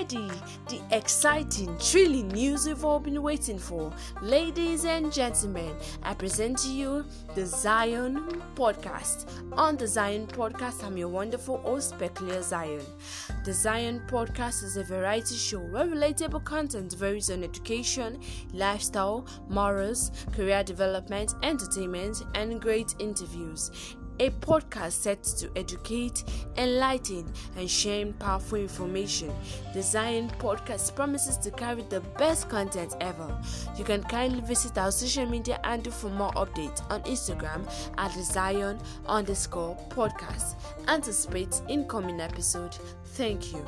ready? The exciting, thrilling news we've all been waiting for. Ladies and gentlemen, I present to you the Zion Podcast. On the Zion Podcast, I'm your wonderful host, Peculiar Zion. The Zion Podcast is a variety show where relatable content varies on education, lifestyle, morals, career development, entertainment, and great interviews a podcast set to educate, enlighten, and share powerful information. Zion podcast promises to carry the best content ever. You can kindly visit our social media handle for more updates on Instagram at Zion underscore podcast. Anticipate incoming episode. Thank you.